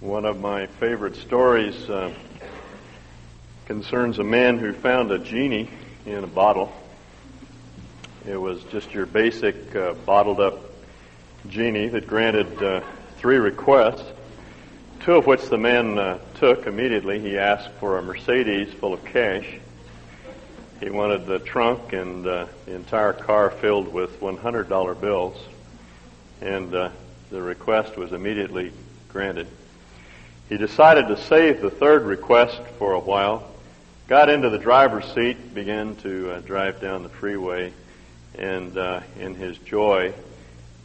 One of my favorite stories uh, concerns a man who found a genie in a bottle. It was just your basic uh, bottled up genie that granted uh, three requests, two of which the man uh, took immediately. He asked for a Mercedes full of cash. He wanted the trunk and uh, the entire car filled with $100 bills. And uh, the request was immediately granted. He decided to save the third request for a while, got into the driver's seat, began to uh, drive down the freeway, and uh, in his joy,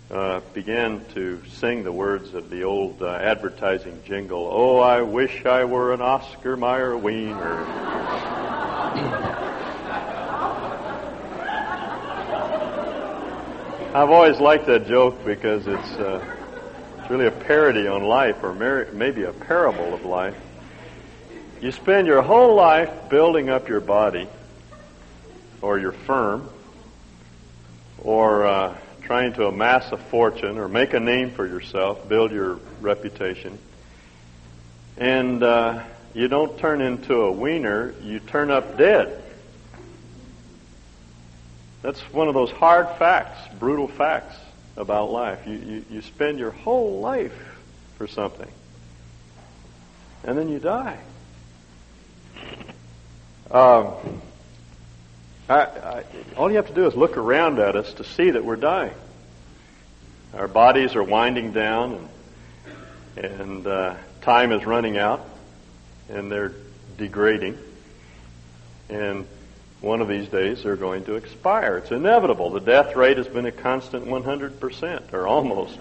uh, began to sing the words of the old uh, advertising jingle, Oh, I wish I were an Oscar Mayer Wiener. I've always liked that joke because it's, uh, really a parody on life, or maybe a parable of life. You spend your whole life building up your body, or your firm, or uh, trying to amass a fortune, or make a name for yourself, build your reputation, and uh, you don't turn into a wiener, you turn up dead. That's one of those hard facts, brutal facts about life. You, you, you spend your whole life for something, and then you die. Um, I, I, all you have to do is look around at us to see that we're dying. Our bodies are winding down, and, and uh, time is running out, and they're degrading. And one of these days they're going to expire. It's inevitable. The death rate has been a constant 100%, or almost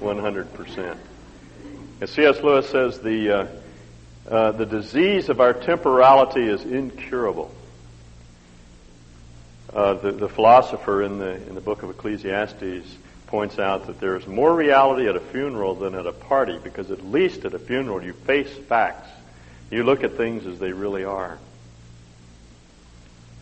100%. As C.S. Lewis says, the, uh, uh, the disease of our temporality is incurable. Uh, the, the philosopher in the, in the book of Ecclesiastes points out that there is more reality at a funeral than at a party because at least at a funeral you face facts. You look at things as they really are.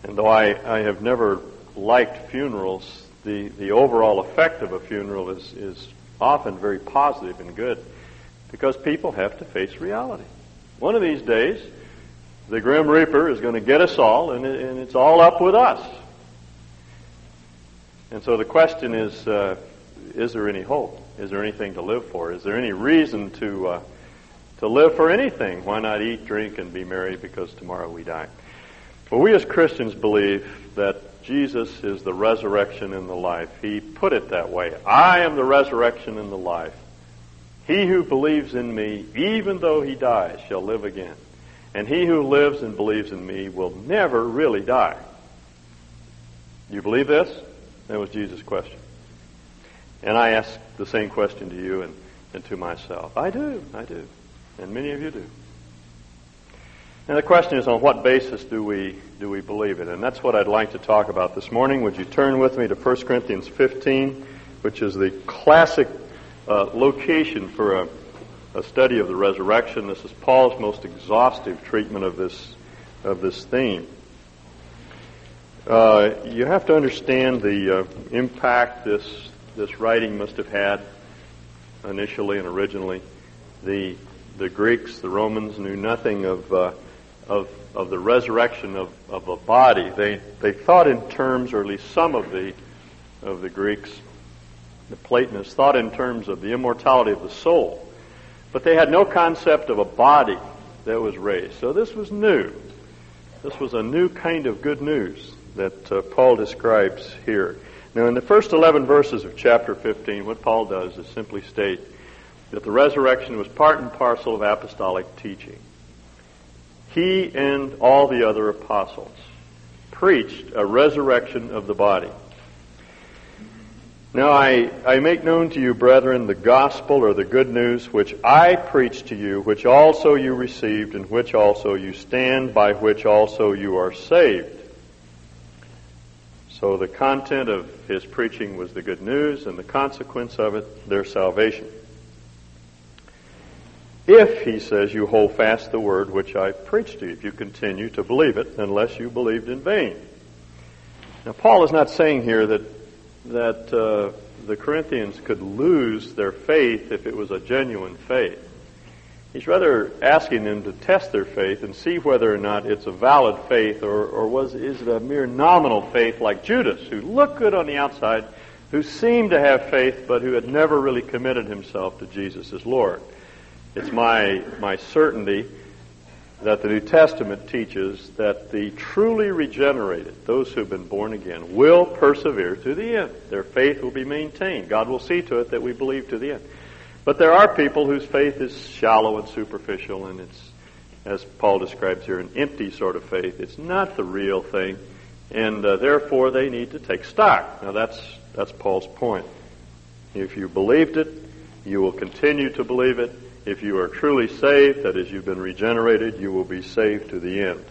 And though I, I have never liked funerals, the, the overall effect of a funeral is, is often very positive and good because people have to face reality. One of these days, the Grim Reaper is going to get us all, and, it, and it's all up with us. And so the question is uh, is there any hope? Is there anything to live for? Is there any reason to, uh, to live for anything? Why not eat, drink, and be merry because tomorrow we die? Well, we as Christians believe that Jesus is the resurrection and the life. He put it that way. I am the resurrection and the life. He who believes in me, even though he dies, shall live again. And he who lives and believes in me will never really die. You believe this? That was Jesus' question. And I ask the same question to you and, and to myself. I do, I do. And many of you do. And the question is, on what basis do we do we believe it? And that's what I'd like to talk about this morning. Would you turn with me to 1 Corinthians 15, which is the classic uh, location for a, a, study of the resurrection? This is Paul's most exhaustive treatment of this of this theme. Uh, you have to understand the uh, impact this this writing must have had initially and originally. The the Greeks, the Romans knew nothing of uh, of, of the resurrection of, of a body. They, they thought in terms, or at least some of the, of the Greeks, the Platonists, thought in terms of the immortality of the soul. But they had no concept of a body that was raised. So this was new. This was a new kind of good news that uh, Paul describes here. Now, in the first 11 verses of chapter 15, what Paul does is simply state that the resurrection was part and parcel of apostolic teaching he and all the other apostles preached a resurrection of the body. Now I, I make known to you, brethren, the gospel or the good news which I preached to you, which also you received, and which also you stand, by which also you are saved. So the content of his preaching was the good news, and the consequence of it, their salvation. If, he says, you hold fast the word which I preached to you, if you continue to believe it, unless you believed in vain. Now, Paul is not saying here that, that uh, the Corinthians could lose their faith if it was a genuine faith. He's rather asking them to test their faith and see whether or not it's a valid faith or, or was, is it a mere nominal faith like Judas, who looked good on the outside, who seemed to have faith, but who had never really committed himself to Jesus as Lord. It's my, my certainty that the New Testament teaches that the truly regenerated, those who have been born again, will persevere to the end. Their faith will be maintained. God will see to it that we believe to the end. But there are people whose faith is shallow and superficial, and it's, as Paul describes here, an empty sort of faith. It's not the real thing, and uh, therefore they need to take stock. Now that's, that's Paul's point. If you believed it, you will continue to believe it, if you are truly saved, that is, you've been regenerated, you will be saved to the end.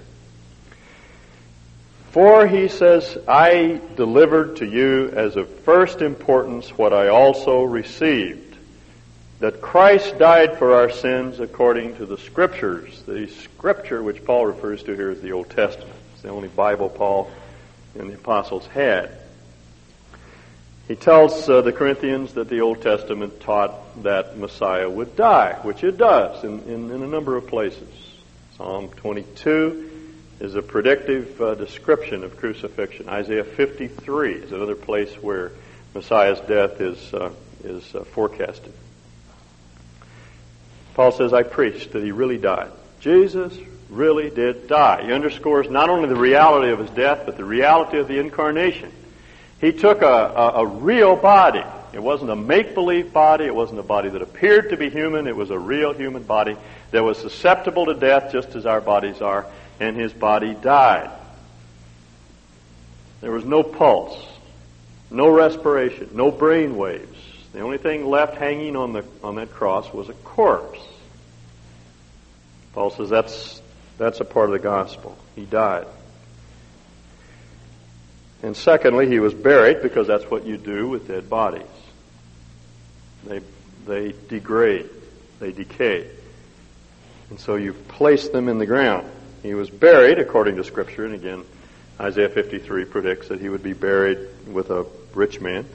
For he says, I delivered to you as of first importance what I also received that Christ died for our sins according to the Scriptures. The Scripture which Paul refers to here is the Old Testament. It's the only Bible Paul and the apostles had. He tells uh, the Corinthians that the Old Testament taught that Messiah would die, which it does in, in, in a number of places. Psalm 22 is a predictive uh, description of crucifixion. Isaiah 53 is another place where Messiah's death is, uh, is uh, forecasted. Paul says, I preached that he really died. Jesus really did die. He underscores not only the reality of his death, but the reality of the incarnation. He took a, a, a real body. It wasn't a make believe body. It wasn't a body that appeared to be human. It was a real human body that was susceptible to death just as our bodies are, and his body died. There was no pulse, no respiration, no brain waves. The only thing left hanging on, the, on that cross was a corpse. Paul says that's, that's a part of the gospel. He died. And secondly, he was buried because that's what you do with dead bodies. They, they degrade, they decay. And so you place them in the ground. He was buried according to Scripture, and again, Isaiah 53 predicts that he would be buried with a rich man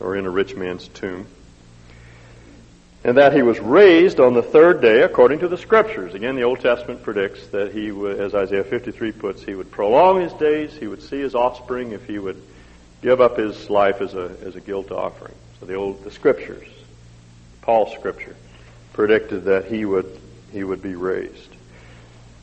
or in a rich man's tomb and that he was raised on the third day according to the scriptures. Again, the Old Testament predicts that he would, as Isaiah 53 puts, he would prolong his days, he would see his offspring if he would give up his life as a, as a guilt offering. So the old, the scriptures, Paul's scripture, predicted that he would, he would be raised.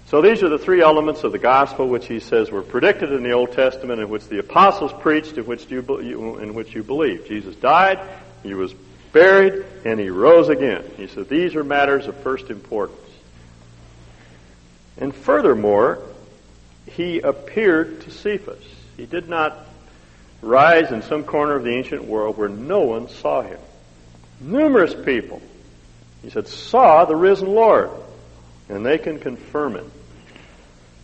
So these are the three elements of the gospel which he says were predicted in the Old Testament, in which the apostles preached, in which you, in which you believe. Jesus died, he was buried, and he rose again. He said, These are matters of first importance. And furthermore, he appeared to Cephas. He did not rise in some corner of the ancient world where no one saw him. Numerous people, he said, saw the risen Lord, and they can confirm it.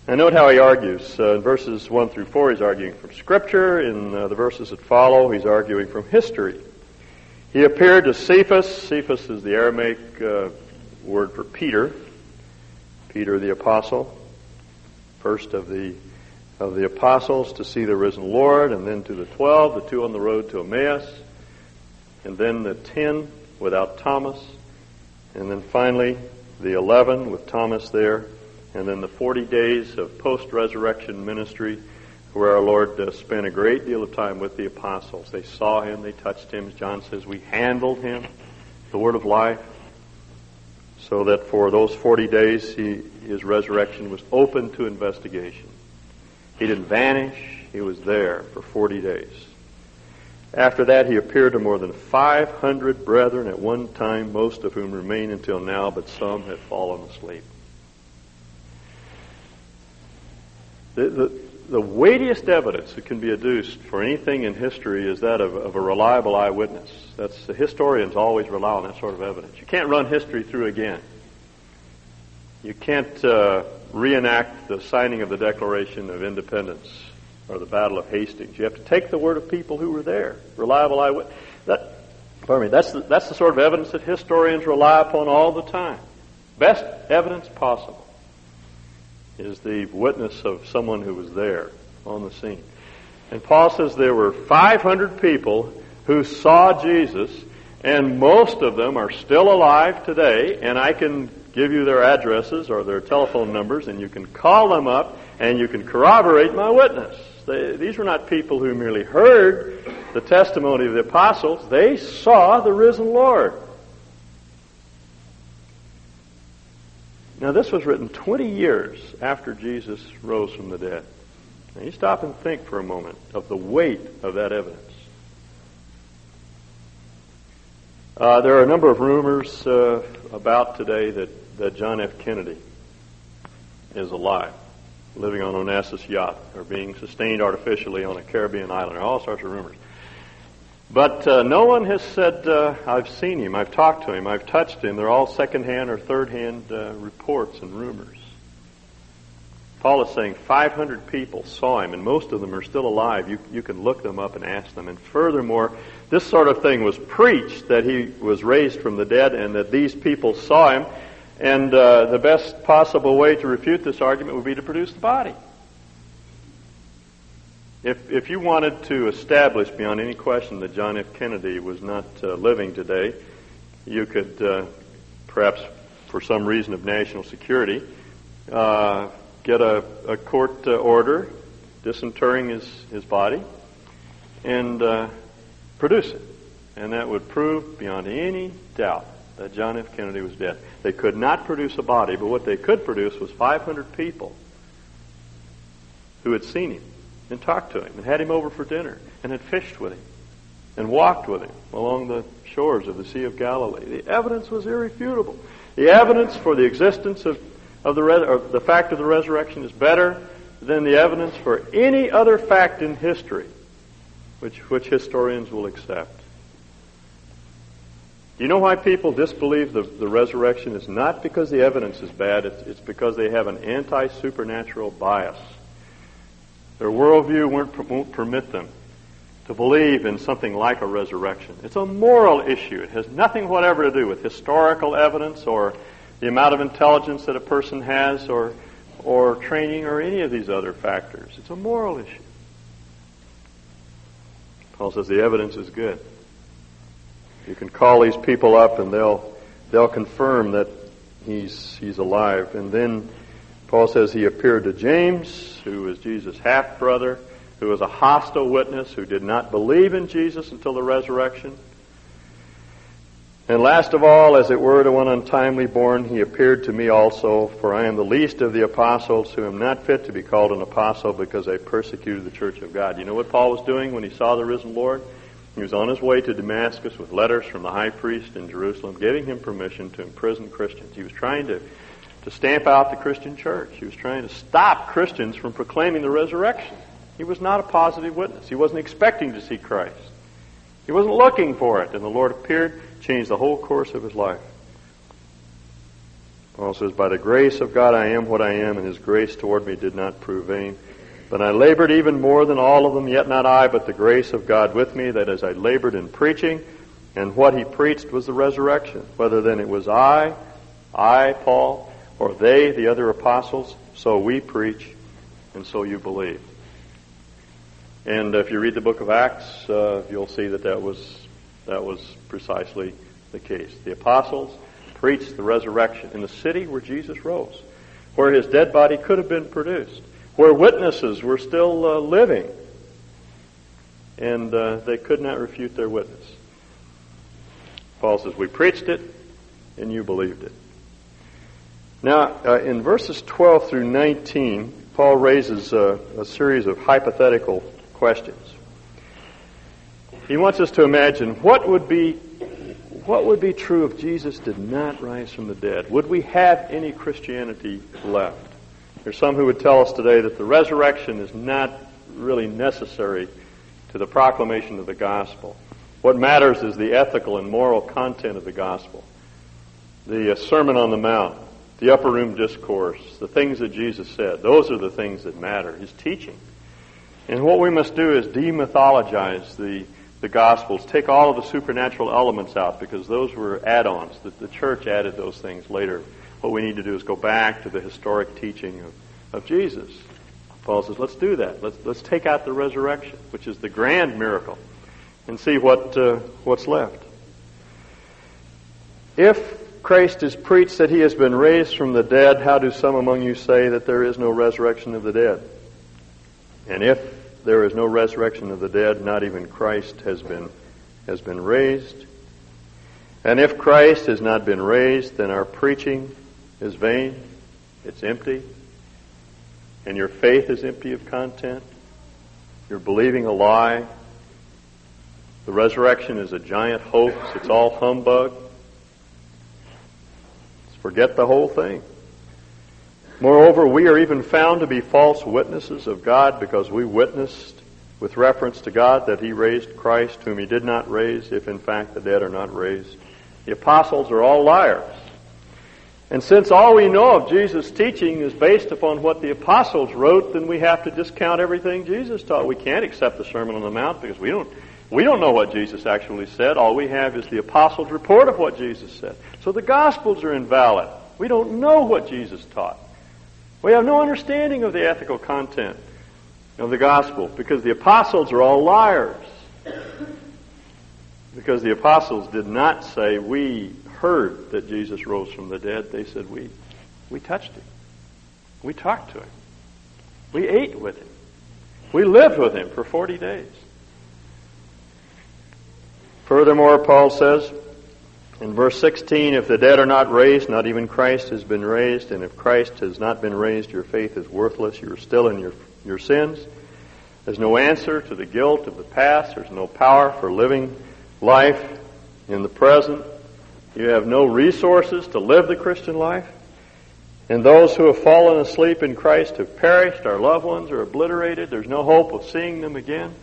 And note how he argues. Uh, in verses 1 through 4, he's arguing from Scripture. In uh, the verses that follow, he's arguing from history. He appeared to Cephas. Cephas is the Aramaic uh, word for Peter. Peter the apostle, first of the of the apostles to see the risen Lord, and then to the twelve, the two on the road to Emmaus, and then the ten without Thomas, and then finally the eleven with Thomas there, and then the forty days of post-resurrection ministry where our Lord uh, spent a great deal of time with the apostles. They saw him, they touched him. John says, we handled him, the word of life, so that for those 40 days he, his resurrection was open to investigation. He didn't vanish, he was there for 40 days. After that, he appeared to more than 500 brethren at one time, most of whom remain until now, but some have fallen asleep. The, the, the weightiest evidence that can be adduced for anything in history is that of, of, a reliable eyewitness. That's the historians always rely on that sort of evidence. You can't run history through again. You can't uh, reenact the signing of the Declaration of Independence or the Battle of Hastings. You have to take the word of people who were there, reliable eyewitness. That, pardon me. That's the, that's the sort of evidence that historians rely upon all the time. Best evidence possible is the witness of someone who was there on the scene. And Paul says there were 500 people who saw Jesus, and most of them are still alive today, and I can give you their addresses or their telephone numbers, and you can call them up and you can corroborate my witness. They, these were not people who merely heard the testimony of the apostles, they saw the risen Lord. Now, this was written 20 years after Jesus rose from the dead. Now, you stop and think for a moment of the weight of that evidence. Uh, there are a number of rumors uh, about today that, that John F. Kennedy is alive, living on Onassis yacht, or being sustained artificially on a Caribbean island. There all sorts of rumors. But uh, no one has said, uh, I've seen him, I've talked to him, I've touched him. They're all second-hand or third-hand uh, reports and rumors. Paul is saying 500 people saw him, and most of them are still alive. You, you can look them up and ask them. And furthermore, this sort of thing was preached that he was raised from the dead and that these people saw him. And uh, the best possible way to refute this argument would be to produce the body. If, if you wanted to establish beyond any question that John F. Kennedy was not uh, living today, you could, uh, perhaps for some reason of national security, uh, get a, a court uh, order disinterring his, his body and uh, produce it. And that would prove beyond any doubt that John F. Kennedy was dead. They could not produce a body, but what they could produce was 500 people who had seen him and talked to him and had him over for dinner and had fished with him and walked with him along the shores of the Sea of Galilee. The evidence was irrefutable. The evidence for the existence of, of the, or the fact of the resurrection is better than the evidence for any other fact in history which, which historians will accept. Do you know why people disbelieve the, the resurrection? It's not because the evidence is bad, it's, it's because they have an anti supernatural bias. Their worldview won't, permit them to believe in something like a resurrection. It's a moral issue. It has nothing whatever to do with historical evidence or the amount of intelligence that a person has or, or training or any of these other factors. It's a moral issue. Paul says the evidence is good. You can call these people up and they'll, they'll confirm that he's, he's alive. And then Paul says he appeared to James, who was Jesus' half brother, who was a hostile witness, who did not believe in Jesus until the resurrection. And last of all, as it were to one untimely born, he appeared to me also, for I am the least of the apostles, who am not fit to be called an apostle because I persecuted the church of God. You know what Paul was doing when he saw the risen Lord? He was on his way to Damascus with letters from the high priest in Jerusalem giving him permission to imprison Christians. He was trying to to stamp out the Christian church. He was trying to stop Christians from proclaiming the resurrection. He was not a positive witness. He wasn't expecting to see Christ. He wasn't looking for it, and the Lord appeared, changed the whole course of his life. Paul says, By the grace of God I am what I am, and his grace toward me did not prove vain. But I labored even more than all of them, yet not I, but the grace of God with me, that as I labored in preaching, and what he preached was the resurrection. Whether then it was I, I, Paul, or they, the other apostles, so we preach, and so you believe. And if you read the book of Acts, uh, you'll see that that was, that was precisely the case. The apostles preached the resurrection in the city where Jesus rose, where his dead body could have been produced, where witnesses were still uh, living, and uh, they could not refute their witness. Paul says, We preached it, and you believed it. Now, uh, in verses 12 through 19, Paul raises uh, a series of hypothetical questions. He wants us to imagine what would be what would be true if Jesus did not rise from the dead? Would we have any Christianity left? There's some who would tell us today that the resurrection is not really necessary to the proclamation of the gospel. What matters is the ethical and moral content of the gospel. The uh, Sermon on the Mount, the upper room discourse, the things that Jesus said, those are the things that matter, his teaching. And what we must do is demythologize the, the Gospels, take all of the supernatural elements out because those were add-ons. The, the church added those things later. What we need to do is go back to the historic teaching of, of Jesus. Paul says, let's do that. Let's, let's take out the resurrection, which is the grand miracle, and see what, uh, what's left. If Christ is preached that he has been raised from the dead, how do some among you say that there is no resurrection of the dead? And if there is no resurrection of the dead, not even Christ has been, has been raised. And if Christ has not been raised, then our preaching is vain, it's empty, and your faith is empty of content. You're believing a lie. The resurrection is a giant hoax. It's all humbug. Forget the whole thing. Moreover, we are even found to be false witnesses of God because we witnessed with reference to God that He raised Christ, whom He did not raise, if in fact the dead are not raised. The apostles are all liars. And since all we know of Jesus' teaching is based upon what the apostles wrote, then we have to discount everything Jesus taught. We can't accept the Sermon on the Mount because we don't, we don't know what Jesus actually said. All we have is the apostles' report of what Jesus said. So the Gospels are invalid. We don't know what Jesus taught. We have no understanding of the ethical content of the gospel because the apostles are all liars. Because the apostles did not say, We heard that Jesus rose from the dead. They said, We, we touched him. We talked to him. We ate with him. We lived with him for 40 days. Furthermore, Paul says, in verse 16, if the dead are not raised, not even Christ has been raised, and if Christ has not been raised, your faith is worthless. You are still in your, your sins. There's no answer to the guilt of the past. There's no power for living life in the present. You have no resources to live the Christian life. And those who have fallen asleep in Christ have perished. Our loved ones are obliterated. There's no hope of seeing them again.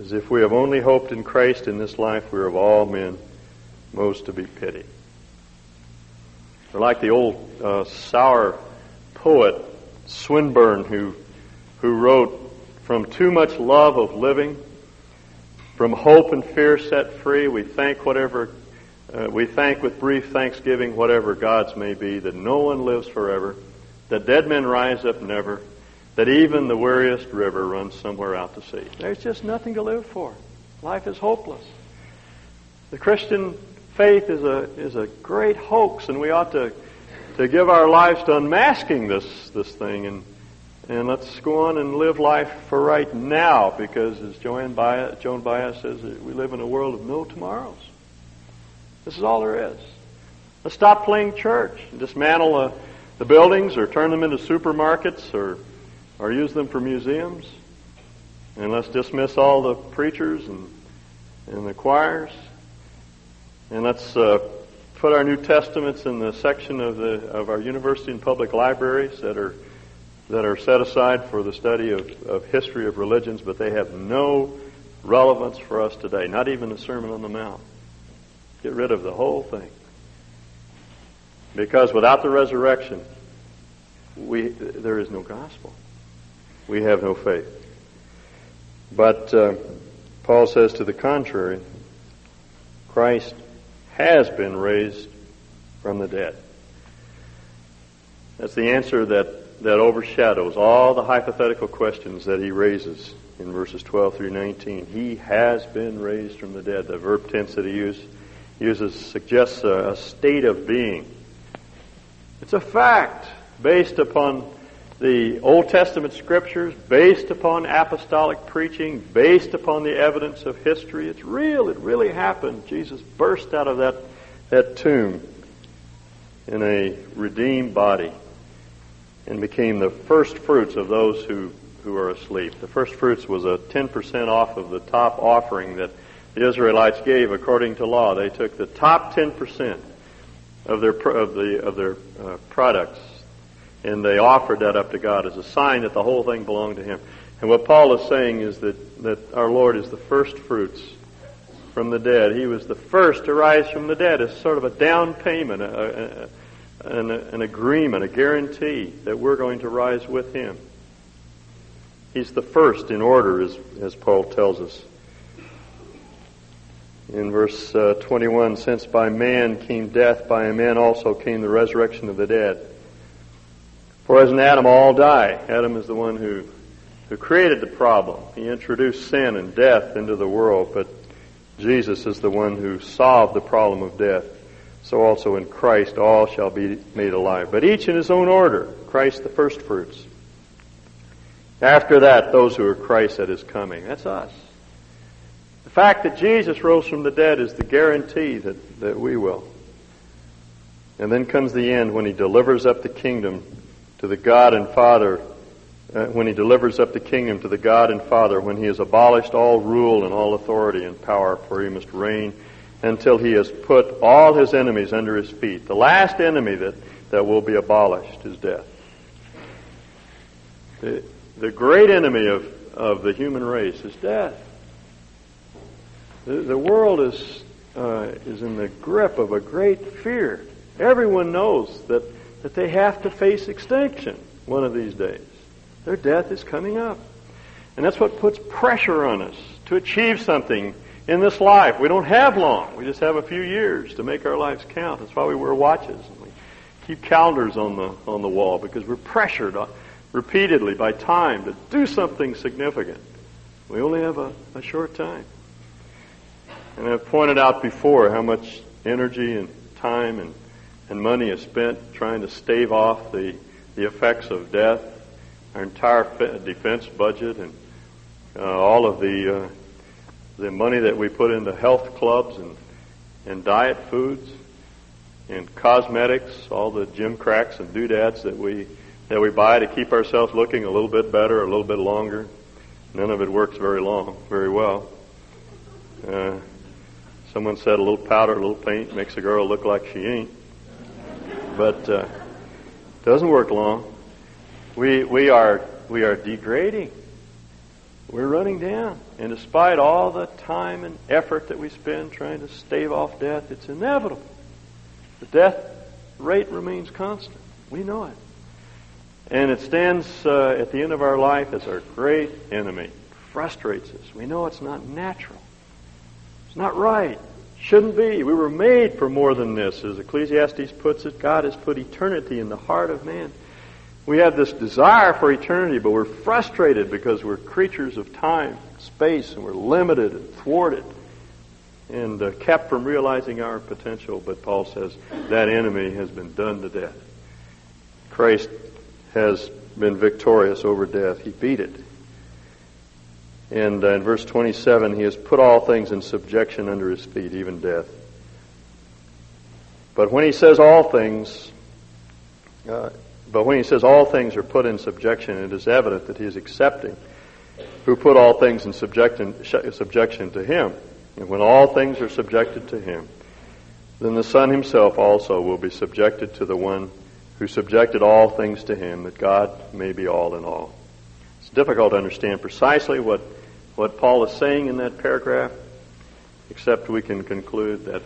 As if we have only hoped in Christ in this life, we are of all men most to be pitied. Or like the old uh, sour poet Swinburne, who who wrote, "From too much love of living, from hope and fear set free, we thank whatever." Uh, we thank with brief thanksgiving whatever gods may be, that no one lives forever, that dead men rise up never, that even the weariest river runs somewhere out to sea. There's just nothing to live for. Life is hopeless. The Christian faith is a, is a great hoax, and we ought to, to give our lives to unmasking this, this thing. And, and let's go on and live life for right now, because as Joan Baez, Joan Baez says, we live in a world of no tomorrows. This is all there is. Let's stop playing church, and dismantle the, the buildings, or turn them into supermarkets, or or use them for museums. And let's dismiss all the preachers and, and the choirs. And let's uh, put our New Testaments in the section of, the, of our university and public libraries that are, that are set aside for the study of, of history of religions, but they have no relevance for us today, not even the Sermon on the Mount. Get rid of the whole thing. Because without the resurrection, we, there is no gospel we have no faith. But uh, Paul says to the contrary, Christ has been raised from the dead. That's the answer that, that overshadows all the hypothetical questions that he raises in verses 12 through 19. He has been raised from the dead. The verb tense that he use, uses suggests a, a state of being. It's a fact based upon the Old Testament scriptures based upon apostolic preaching, based upon the evidence of history. It's real. It really happened. Jesus burst out of that, that tomb in a redeemed body and became the first fruits of those who, who are asleep. The first fruits was a 10% off of the top offering that the Israelites gave according to law. They took the top 10% of their, of the, of their uh, products and they offered that up to God as a sign that the whole thing belonged to Him. And what Paul is saying is that, that our Lord is the first fruits from the dead. He was the first to rise from the dead as sort of a down payment, a, a, an, an agreement, a guarantee that we're going to rise with Him. He's the first in order, as, as Paul tells us. In verse uh, 21, since by man came death, by a man also came the resurrection of the dead. For as in Adam all die, Adam is the one who, who created the problem. He introduced sin and death into the world, but Jesus is the one who solved the problem of death. so also in Christ all shall be made alive. But each in his own order. Christ the first fruits. After that, those who are Christ at his coming. That's us. The fact that Jesus rose from the dead is the guarantee that, that we will. And then comes the end when he delivers up the kingdom to the God and Father, uh, when he delivers up the kingdom to the God and Father, when he has abolished all rule and all authority and power, for he must reign until he has put all his enemies under his feet. The last enemy that, that will be abolished is death. The, the great enemy of, of the human race is death. The, the world is, uh, is in the grip of a great fear. Everyone knows that, that they have to face extinction one of these days. Their death is coming up. And that's what puts pressure on us to achieve something in this life. We don't have long. We just have a few years to make our lives count. That's why we wear watches and we keep calendars on the on the wall because we're pressured repeatedly by time to do something significant. We only have a, a short time. And I've pointed out before how much energy and time and, and money is spent trying to stave off the, the effects of death. Our entire defense budget and uh, all of the uh, the money that we put into health clubs and, and diet foods and cosmetics, all the gym cracks and doodads that we that we buy to keep ourselves looking a little bit better, a little bit longer. None of it works very long, very well. Uh, someone said a little powder, a little paint makes a girl look like she ain't, but uh, doesn't work long. We we are we are degrading. We're running down. And despite all the time and effort that we spend trying to stave off death, it's inevitable. The death rate remains constant. We know it. And it stands uh, at the end of our life as our great enemy. It frustrates us. We know it's not natural. It's not right. Shouldn't be. We were made for more than this. As Ecclesiastes puts it, God has put eternity in the heart of man. We have this desire for eternity, but we're frustrated because we're creatures of time, space, and we're limited and thwarted and uh, kept from realizing our potential. But Paul says that enemy has been done to death. Christ has been victorious over death. He beat it. And uh, in verse 27, he has put all things in subjection under his feet, even death. But when he says all things, uh, but when he says all things are put in subjection, it is evident that he is accepting who put all things in subjection, subjection to him. And when all things are subjected to him, then the Son himself also will be subjected to the one who subjected all things to him, that God may be all in all. It's difficult to understand precisely what, what Paul is saying in that paragraph, except we can conclude that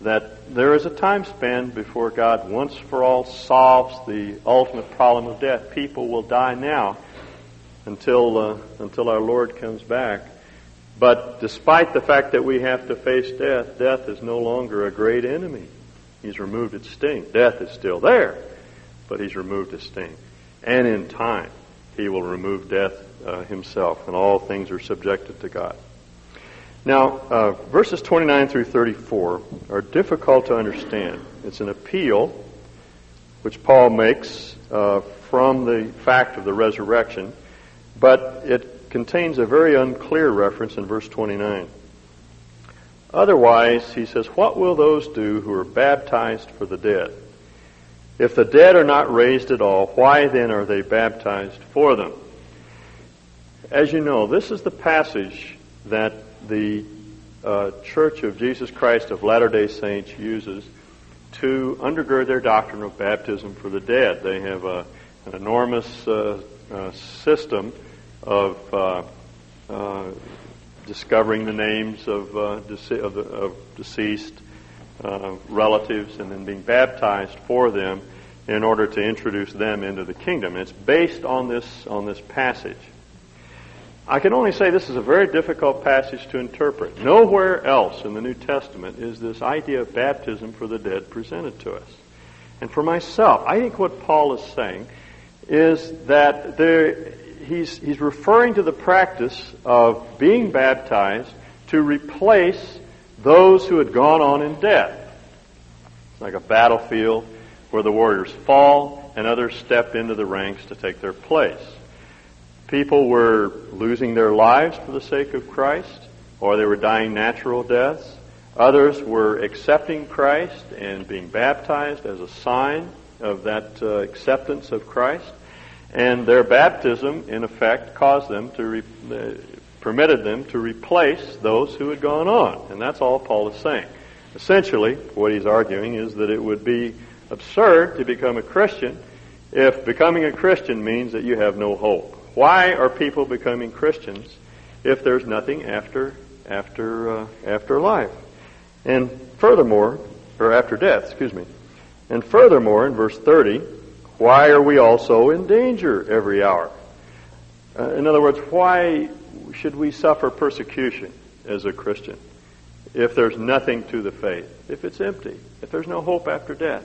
that there is a time span before God once for all solves the ultimate problem of death. People will die now until uh, until our Lord comes back. But despite the fact that we have to face death, death is no longer a great enemy. He's removed its sting. Death is still there, but he's removed its sting. And in time, he will remove death uh, himself, and all things are subjected to God. Now, uh, verses 29 through 34 are difficult to understand. It's an appeal which Paul makes uh, from the fact of the resurrection, but it contains a very unclear reference in verse 29. Otherwise, he says, What will those do who are baptized for the dead? If the dead are not raised at all, why then are they baptized for them? As you know, this is the passage that the uh, Church of Jesus Christ of Latter day Saints uses to undergird their doctrine of baptism for the dead. They have a, an enormous uh, uh, system of uh, uh, discovering the names of, uh, dece- of, the, of deceased relatives and then being baptized for them in order to introduce them into the kingdom. It's based on this on this passage. I can only say this is a very difficult passage to interpret. Nowhere else in the New Testament is this idea of baptism for the dead presented to us. And for myself, I think what Paul is saying is that there, he's, he's referring to the practice of being baptized to replace those who had gone on in death. It's like a battlefield where the warriors fall and others step into the ranks to take their place. People were losing their lives for the sake of Christ, or they were dying natural deaths. Others were accepting Christ and being baptized as a sign of that uh, acceptance of Christ. And their baptism, in effect, caused them to, re- uh, permitted them to replace those who had gone on. And that's all Paul is saying. Essentially, what he's arguing is that it would be absurd to become a Christian if becoming a Christian means that you have no hope. Why are people becoming Christians if there's nothing after after uh, after life? And furthermore, or after death, excuse me. And furthermore, in verse 30, why are we also in danger every hour? Uh, in other words, why should we suffer persecution as a Christian if there's nothing to the faith, if it's empty, if there's no hope after death?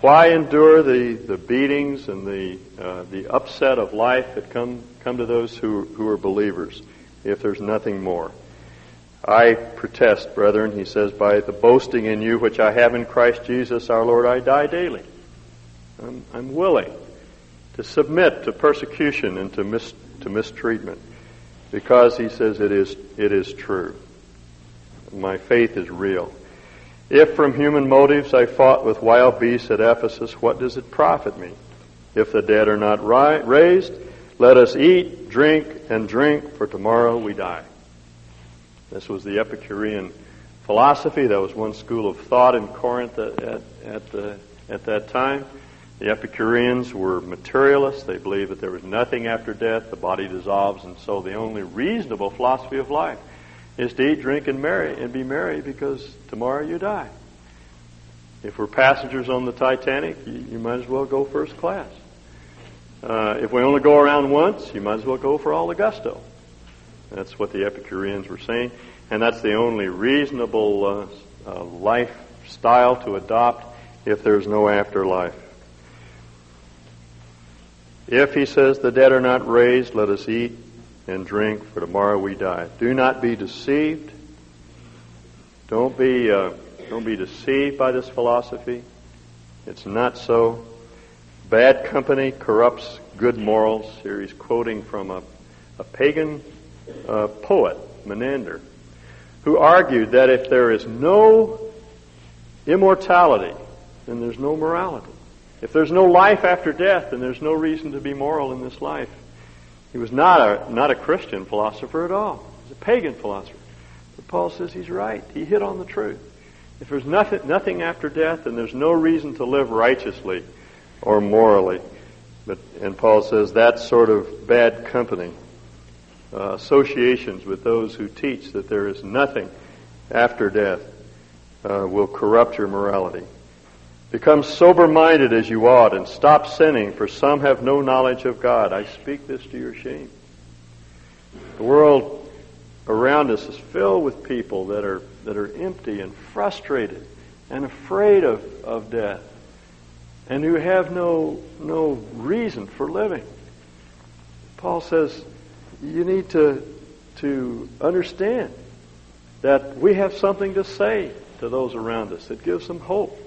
Why endure the, the beatings and the, uh, the upset of life that come, come to those who, who are believers if there's nothing more? I protest, brethren, he says, by the boasting in you which I have in Christ Jesus our Lord, I die daily. I'm, I'm willing to submit to persecution and to, mis, to mistreatment because he says it is, it is true. My faith is real. If from human motives I fought with wild beasts at Ephesus, what does it profit me? If the dead are not ri- raised, let us eat, drink, and drink, for tomorrow we die. This was the Epicurean philosophy. That was one school of thought in Corinth at, at, at, the, at that time. The Epicureans were materialists. They believed that there was nothing after death. The body dissolves, and so the only reasonable philosophy of life is to eat, drink, and marry, and be merry because tomorrow you die. If we're passengers on the Titanic, you, you might as well go first class. Uh, if we only go around once, you might as well go for all the gusto. That's what the Epicureans were saying, and that's the only reasonable uh, uh, lifestyle to adopt if there's no afterlife. If, he says, the dead are not raised, let us eat and drink, for tomorrow we die. Do not be deceived. Don't be, uh, don't be deceived by this philosophy. It's not so. Bad company corrupts good morals. Here he's quoting from a, a pagan uh, poet, Menander, who argued that if there is no immortality, then there's no morality. If there's no life after death, then there's no reason to be moral in this life. He was not a, not a Christian philosopher at all. He was a pagan philosopher. But Paul says he's right. He hit on the truth. If there's nothing, nothing after death, then there's no reason to live righteously or morally. But, and Paul says that's sort of bad company. Uh, associations with those who teach that there is nothing after death uh, will corrupt your morality. Become sober minded as you ought and stop sinning, for some have no knowledge of God. I speak this to your shame. The world around us is filled with people that are, that are empty and frustrated and afraid of, of death and who have no, no reason for living. Paul says you need to, to understand that we have something to say to those around us that gives them hope.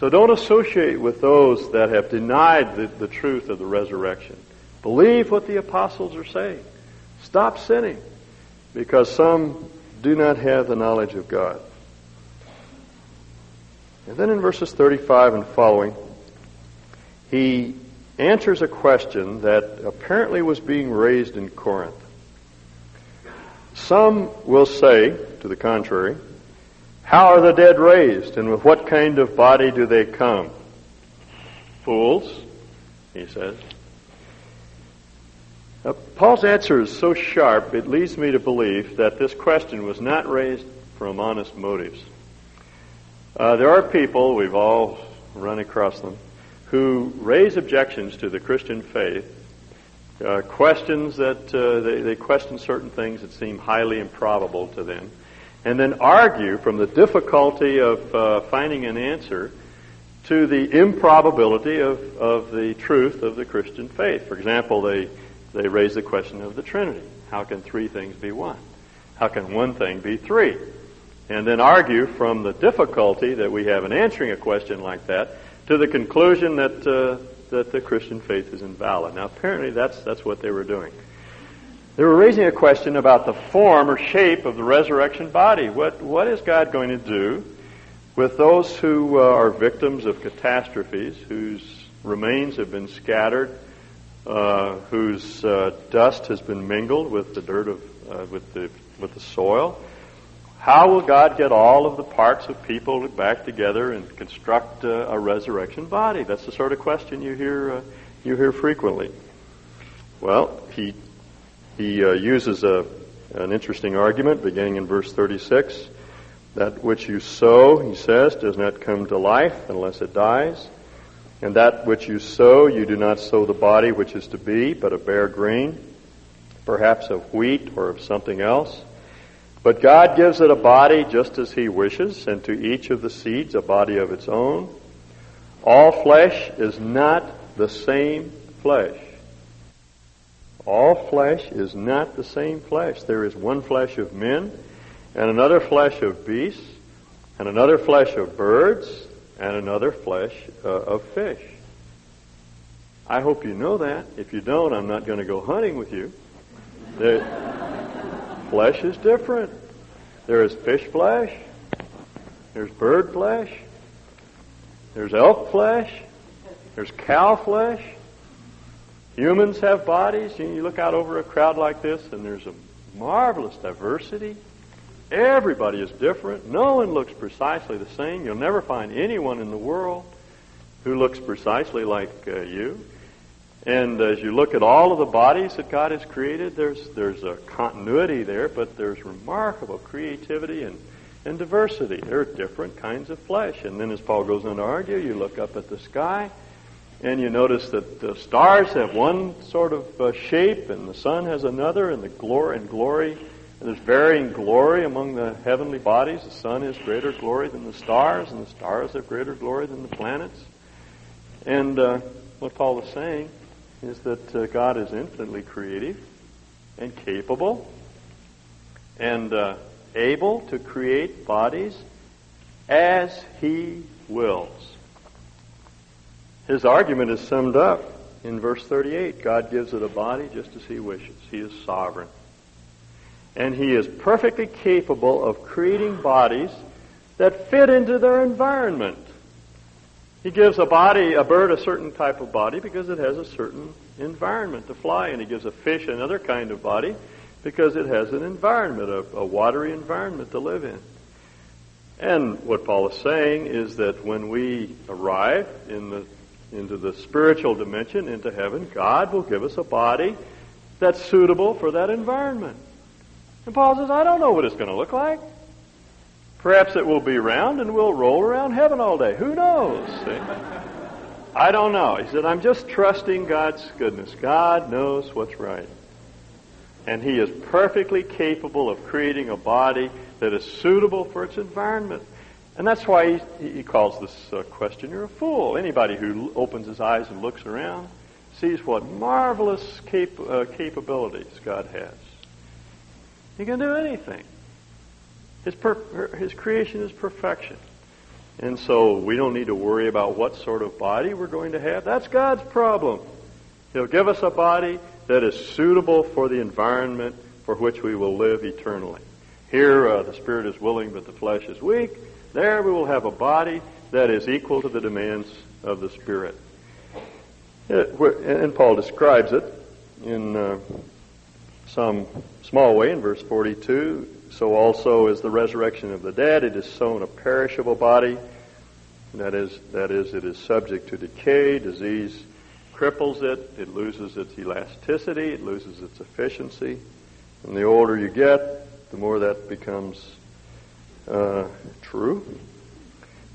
So don't associate with those that have denied the, the truth of the resurrection. Believe what the apostles are saying. Stop sinning because some do not have the knowledge of God. And then in verses 35 and following, he answers a question that apparently was being raised in Corinth. Some will say, to the contrary, how are the dead raised, and with what kind of body do they come? Fools, he says. Now, Paul's answer is so sharp, it leads me to believe that this question was not raised from honest motives. Uh, there are people, we've all run across them, who raise objections to the Christian faith, uh, questions that uh, they, they question certain things that seem highly improbable to them and then argue from the difficulty of uh, finding an answer to the improbability of, of the truth of the Christian faith. For example, they, they raise the question of the Trinity. How can three things be one? How can one thing be three? and then argue from the difficulty that we have in answering a question like that to the conclusion that uh, that the Christian faith is invalid. Now, apparently, that's that's what they were doing. They were raising a question about the form or shape of the resurrection body. What what is God going to do with those who uh, are victims of catastrophes, whose remains have been scattered, uh, whose uh, dust has been mingled with the dirt of uh, with the with the soil? How will God get all of the parts of people back together and construct uh, a resurrection body? That's the sort of question you hear uh, you hear frequently. Well, he he uh, uses a an interesting argument beginning in verse 36. That which you sow, he says, does not come to life unless it dies. And that which you sow, you do not sow the body which is to be, but a bare grain, perhaps of wheat or of something else. But God gives it a body just as He wishes, and to each of the seeds a body of its own. All flesh is not the same flesh. All flesh is not the same flesh. There is one flesh of men, and another flesh of beasts, and another flesh of birds, and another flesh uh, of fish. I hope you know that. If you don't, I'm not going to go hunting with you. The flesh is different. There is fish flesh. There's bird flesh. There's elk flesh. There's cow flesh. Humans have bodies. You look out over a crowd like this, and there's a marvelous diversity. Everybody is different. No one looks precisely the same. You'll never find anyone in the world who looks precisely like uh, you. And as you look at all of the bodies that God has created, there's there's a continuity there, but there's remarkable creativity and, and diversity. There are different kinds of flesh. And then as Paul goes on to argue, you look up at the sky and you notice that the stars have one sort of uh, shape and the sun has another and the glory and glory and there's varying glory among the heavenly bodies. The sun has greater glory than the stars, and the stars have greater glory than the planets. And uh, what Paul is saying is that uh, God is infinitely creative and capable and uh, able to create bodies as He wills. His argument is summed up in verse 38. God gives it a body just as He wishes. He is sovereign and he is perfectly capable of creating bodies that fit into their environment. He gives a body, a bird, a certain type of body because it has a certain environment to fly in. He gives a fish another kind of body because it has an environment, a, a watery environment to live in. And what Paul is saying is that when we arrive in the, into the spiritual dimension, into heaven, God will give us a body that's suitable for that environment. And Paul says, I don't know what it's going to look like. Perhaps it will be round and we'll roll around heaven all day. Who knows? I don't know. He said, I'm just trusting God's goodness. God knows what's right. And He is perfectly capable of creating a body that is suitable for its environment. And that's why he, he calls this uh, questioner a fool. Anybody who opens his eyes and looks around sees what marvelous cap- uh, capabilities God has. He can do anything. His, per- his creation is perfection. And so we don't need to worry about what sort of body we're going to have. That's God's problem. He'll give us a body that is suitable for the environment for which we will live eternally. Here, uh, the spirit is willing, but the flesh is weak. There, we will have a body that is equal to the demands of the spirit. And Paul describes it in uh, some small way in verse 42. So also is the resurrection of the dead. It is sown a perishable body. That is, that is, it is subject to decay. Disease cripples it. It loses its elasticity. It loses its efficiency. And the older you get, the more that becomes uh, true.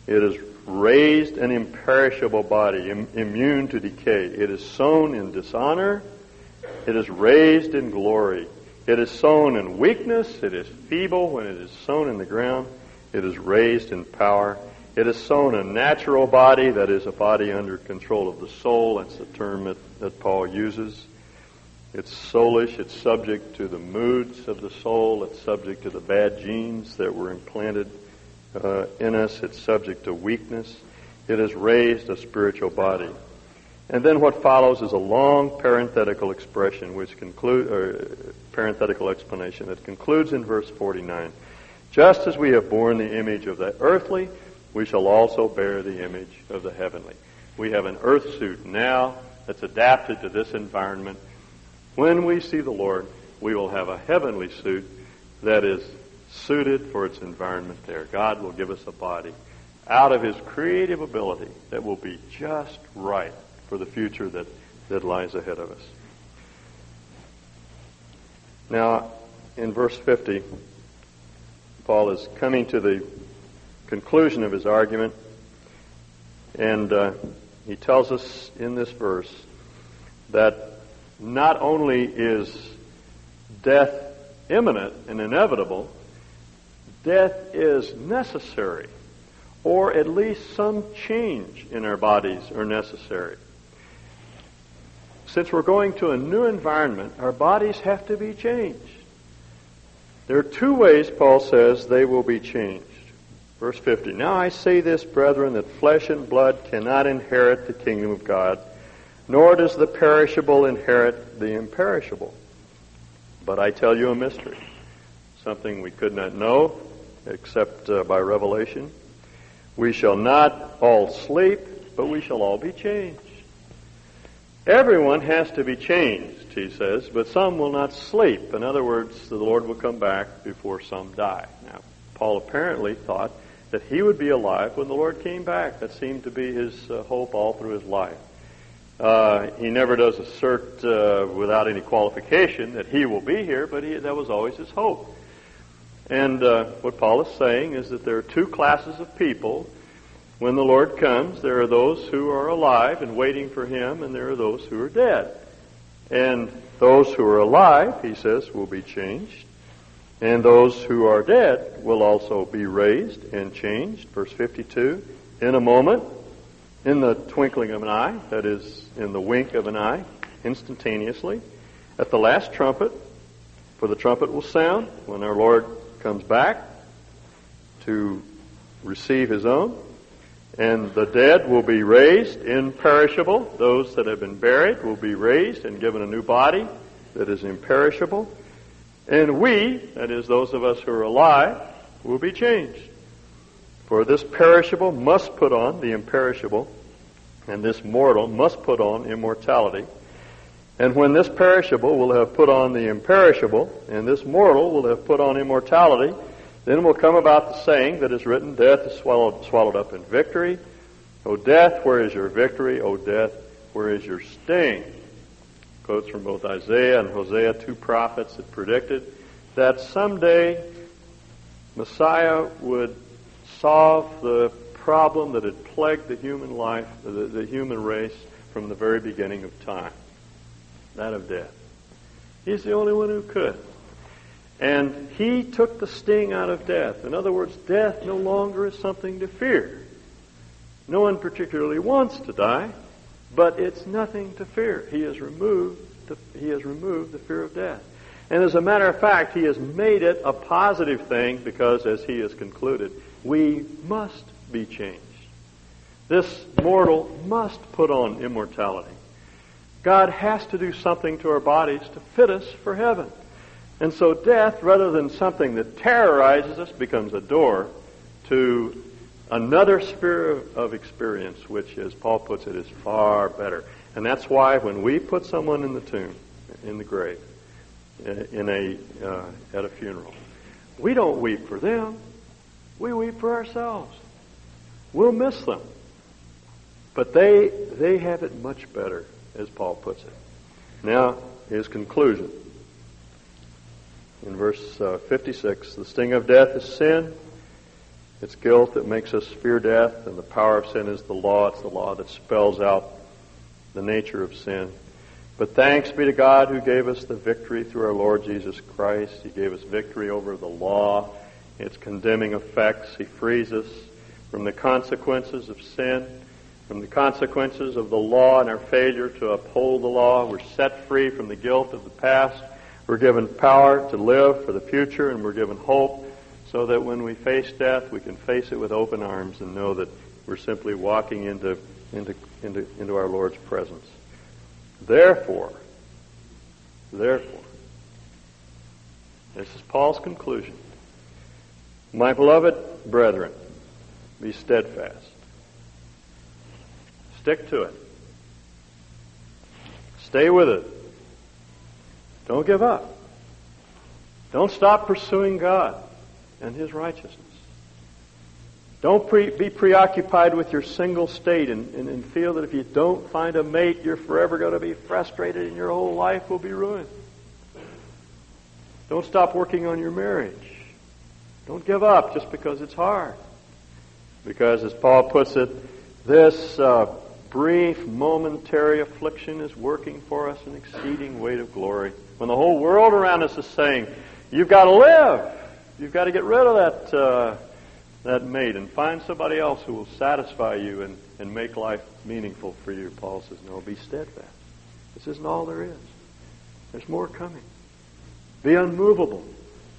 It is raised an imperishable body, Im- immune to decay. It is sown in dishonor. It is raised in glory. It is sown in weakness. It is feeble when it is sown in the ground. It is raised in power. It is sown a natural body, that is, a body under control of the soul. That's the term that, that Paul uses. It's soulish. It's subject to the moods of the soul. It's subject to the bad genes that were implanted uh, in us. It's subject to weakness. It has raised a spiritual body. And then what follows is a long parenthetical expression, which conclude, or parenthetical explanation that concludes in verse 49. Just as we have borne the image of the earthly, we shall also bear the image of the heavenly. We have an earth suit now that's adapted to this environment. When we see the Lord, we will have a heavenly suit that is suited for its environment there. God will give us a body out of His creative ability that will be just right for the future that, that lies ahead of us. Now, in verse 50, Paul is coming to the conclusion of his argument, and uh, he tells us in this verse that not only is death imminent and inevitable, death is necessary, or at least some change in our bodies are necessary. Since we're going to a new environment, our bodies have to be changed. There are two ways, Paul says, they will be changed. Verse 50 Now I say this, brethren, that flesh and blood cannot inherit the kingdom of God, nor does the perishable inherit the imperishable. But I tell you a mystery, something we could not know except uh, by revelation. We shall not all sleep, but we shall all be changed. Everyone has to be changed, he says, but some will not sleep. In other words, the Lord will come back before some die. Now, Paul apparently thought that he would be alive when the Lord came back. That seemed to be his uh, hope all through his life. Uh, he never does assert uh, without any qualification that he will be here, but he, that was always his hope. And uh, what Paul is saying is that there are two classes of people when the Lord comes, there are those who are alive and waiting for Him, and there are those who are dead. And those who are alive, he says, will be changed. And those who are dead will also be raised and changed. Verse 52 In a moment, in the twinkling of an eye, that is, in the wink of an eye, instantaneously, at the last trumpet, for the trumpet will sound when our Lord comes back to receive His own. And the dead will be raised imperishable. Those that have been buried will be raised and given a new body that is imperishable. And we, that is, those of us who are alive, will be changed. For this perishable must put on the imperishable, and this mortal must put on immortality. And when this perishable will have put on the imperishable, and this mortal will have put on immortality, then will come about the saying that is written, Death is swallowed, swallowed up in victory. O death, where is your victory? O death, where is your sting? Quotes from both Isaiah and Hosea, two prophets that predicted that someday Messiah would solve the problem that had plagued the human life, the, the human race, from the very beginning of time that of death. He's the only one who could. And he took the sting out of death. In other words, death no longer is something to fear. No one particularly wants to die, but it's nothing to fear. He has removed the, he has removed the fear of death. And as a matter of fact, he has made it a positive thing because, as he has concluded, we must be changed. This mortal must put on immortality. God has to do something to our bodies to fit us for heaven. And so death, rather than something that terrorizes us, becomes a door to another sphere of experience, which, as Paul puts it, is far better. And that's why when we put someone in the tomb, in the grave, in a uh, at a funeral, we don't weep for them. We weep for ourselves. We'll miss them, but they they have it much better, as Paul puts it. Now his conclusion in verse uh, 56 the sting of death is sin. It's guilt that makes us fear death, and the power of sin is the law. It's the law that spells out the nature of sin. But thanks be to God who gave us the victory through our Lord Jesus Christ. He gave us victory over the law, its condemning effects. He frees us from the consequences of sin. from the consequences of the law and our failure to uphold the law. We're set free from the guilt of the past. We're given power to live for the future, and we're given hope so that when we face death, we can face it with open arms and know that we're simply walking into, into, into, into our Lord's presence. Therefore, therefore, this is Paul's conclusion. My beloved brethren, be steadfast. Stick to it. Stay with it. Don't give up. Don't stop pursuing God and His righteousness. Don't pre- be preoccupied with your single state and, and, and feel that if you don't find a mate, you're forever going to be frustrated and your whole life will be ruined. Don't stop working on your marriage. Don't give up just because it's hard. Because, as Paul puts it, this uh, brief, momentary affliction is working for us an exceeding weight of glory. When the whole world around us is saying, You've got to live, you've got to get rid of that, uh, that mate and find somebody else who will satisfy you and, and make life meaningful for you. Paul says, No, be steadfast. This isn't all there is, there's more coming. Be unmovable,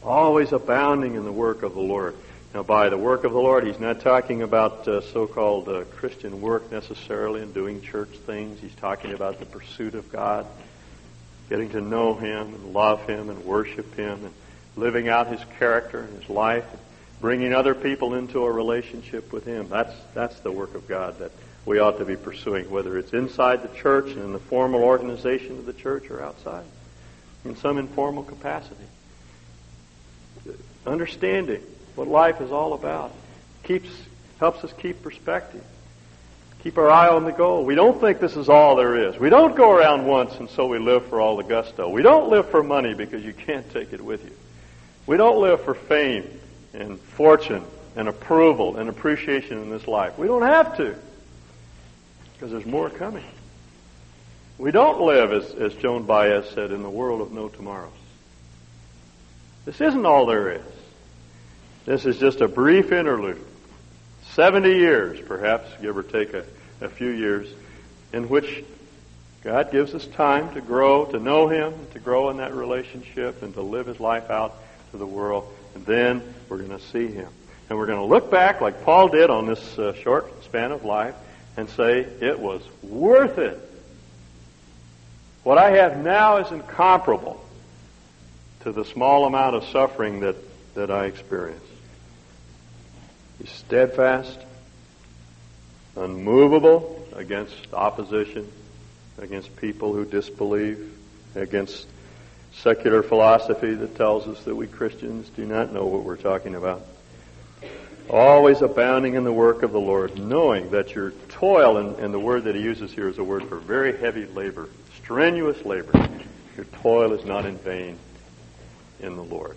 always abounding in the work of the Lord. Now, by the work of the Lord, he's not talking about uh, so called uh, Christian work necessarily and doing church things. He's talking about the pursuit of God, getting to know Him and love Him and worship Him and living out His character and His life, and bringing other people into a relationship with Him. That's, that's the work of God that we ought to be pursuing, whether it's inside the church and in the formal organization of the church or outside in some informal capacity. Understanding what life is all about. Keeps, helps us keep perspective. Keep our eye on the goal. We don't think this is all there is. We don't go around once and so we live for all the gusto. We don't live for money because you can't take it with you. We don't live for fame and fortune and approval and appreciation in this life. We don't have to because there's more coming. We don't live, as, as Joan Baez said, in the world of no tomorrows. This isn't all there is. This is just a brief interlude, 70 years perhaps, give or take a, a few years, in which God gives us time to grow, to know Him, to grow in that relationship, and to live His life out to the world. And then we're going to see Him. And we're going to look back, like Paul did on this uh, short span of life, and say, it was worth it. What I have now is incomparable to the small amount of suffering that, that I experienced. He's steadfast, unmovable against opposition, against people who disbelieve, against secular philosophy that tells us that we Christians do not know what we're talking about. Always abounding in the work of the Lord, knowing that your toil, and, and the word that he uses here is a word for very heavy labor, strenuous labor, your toil is not in vain in the Lord.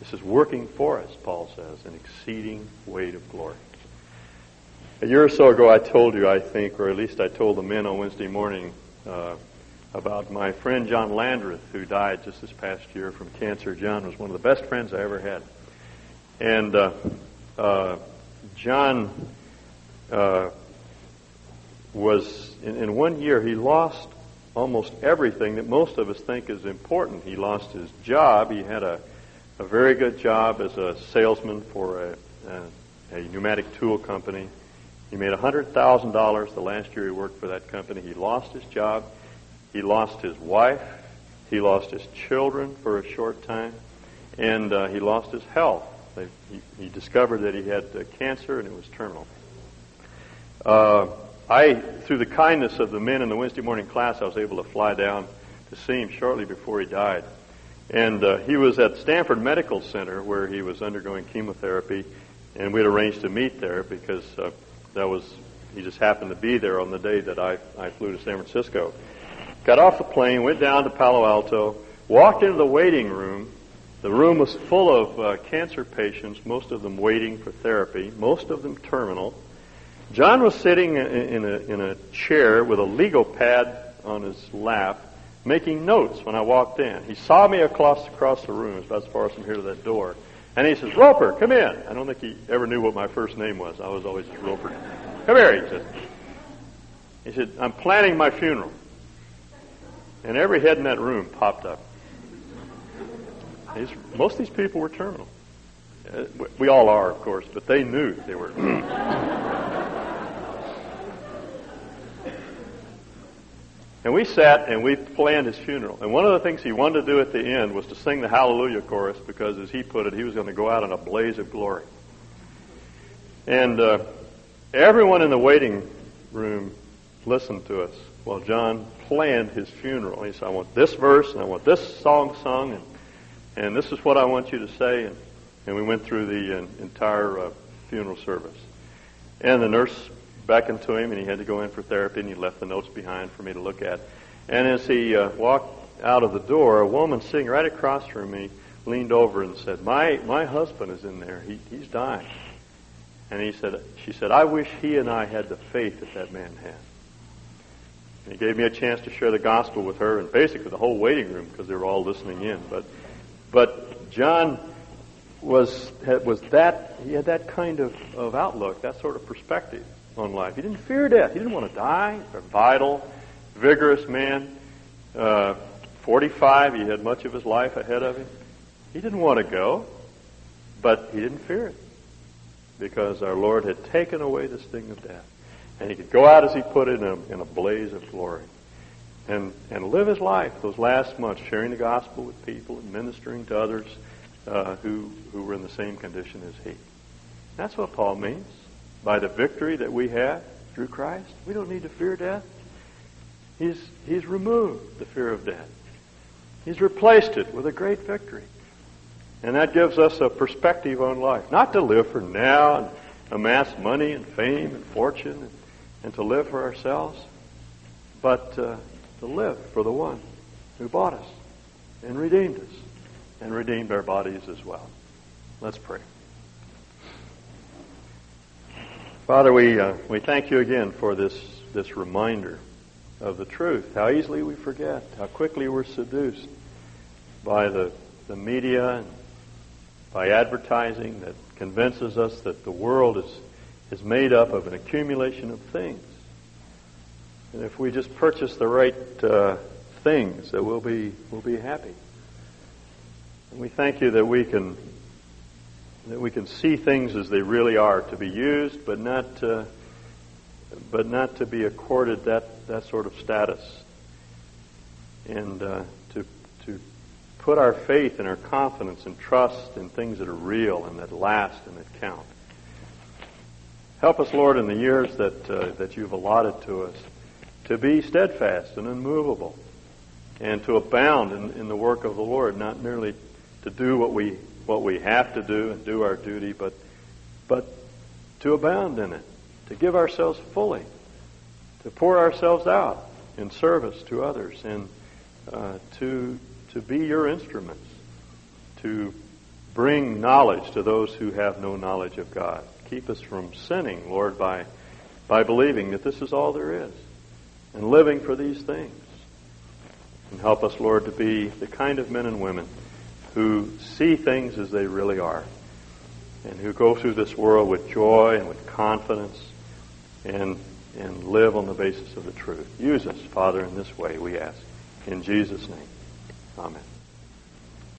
This is working for us, Paul says, an exceeding weight of glory. A year or so ago, I told you, I think, or at least I told the men on Wednesday morning uh, about my friend John Landreth, who died just this past year from cancer. John was one of the best friends I ever had. And uh, uh, John uh, was, in, in one year, he lost almost everything that most of us think is important. He lost his job. He had a a very good job as a salesman for a, a, a pneumatic tool company. He made $100,000 the last year he worked for that company. He lost his job. He lost his wife. He lost his children for a short time. And uh, he lost his health. They, he, he, discovered that he had uh, cancer and it was terminal. Uh, I, through the kindness of the men in the Wednesday morning class, I was able to fly down to see him shortly before he died. And uh, he was at Stanford Medical Center where he was undergoing chemotherapy, and we had arranged to meet there because uh, that was he just happened to be there on the day that I, I flew to San Francisco. Got off the plane, went down to Palo Alto, walked into the waiting room. The room was full of uh, cancer patients, most of them waiting for therapy, most of them terminal. John was sitting in, in, a, in a chair with a legal pad on his lap, making notes when I walked in. He saw me across across the room, about as far as from here to that door, And he says, Roper, come in. I don't think he ever knew what my first name was. I was always just Roper. Come here, he said. He said, I'm planning my funeral. And every head in that room popped up. Most of these people were terminal. Uh, we all are, of course, but they knew they were. and we sat and we planned his funeral. And one of the things he wanted to do at the end was to sing the Hallelujah chorus because, as he put it, he was going to go out in a blaze of glory. And uh, everyone in the waiting room listened to us while John planned his funeral. He said, I want this verse and I want this song sung and, and this is what I want you to say. And and we went through the uh, entire uh, funeral service. And the nurse beckoned to him, and he had to go in for therapy, and he left the notes behind for me to look at. And as he uh, walked out of the door, a woman sitting right across from me leaned over and said, "My my husband is in there. He, he's dying." And he said, "She said, I wish he and I had the faith that that man had." And he gave me a chance to share the gospel with her and basically the whole waiting room because they were all listening in. But but John was was that he had that kind of, of outlook, that sort of perspective life. He didn't fear death. He didn't want to die. A vital, vigorous man. Uh, 45, he had much of his life ahead of him. He didn't want to go, but he didn't fear it because our Lord had taken away the sting of death. And he could go out, as he put it, in a, in a blaze of glory and, and live his life those last months, sharing the gospel with people and ministering to others uh, who, who were in the same condition as he. That's what Paul means. By the victory that we have through Christ, we don't need to fear death. He's, he's removed the fear of death. He's replaced it with a great victory. And that gives us a perspective on life. Not to live for now and amass money and fame and fortune and, and to live for ourselves, but uh, to live for the one who bought us and redeemed us and redeemed our bodies as well. Let's pray. Father, we, uh, we thank you again for this, this reminder of the truth. How easily we forget, how quickly we're seduced by the, the media and by advertising that convinces us that the world is, is made up of an accumulation of things. And if we just purchase the right uh, things, that we'll be, we'll be happy. And we thank you that we can that we can see things as they really are, to be used, but not uh, but not to be accorded that that sort of status, and uh, to to put our faith and our confidence and trust in things that are real and that last and that count. Help us, Lord, in the years that uh, that you've allotted to us, to be steadfast and unmovable, and to abound in, in the work of the Lord, not merely to do what we what we have to do and do our duty, but but to abound in it, to give ourselves fully, to pour ourselves out in service to others, and uh, to to be your instruments, to bring knowledge to those who have no knowledge of God. Keep us from sinning, Lord, by by believing that this is all there is, and living for these things. And help us, Lord, to be the kind of men and women who see things as they really are and who go through this world with joy and with confidence and, and live on the basis of the truth. Use us, Father, in this way, we ask. In Jesus' name. Amen.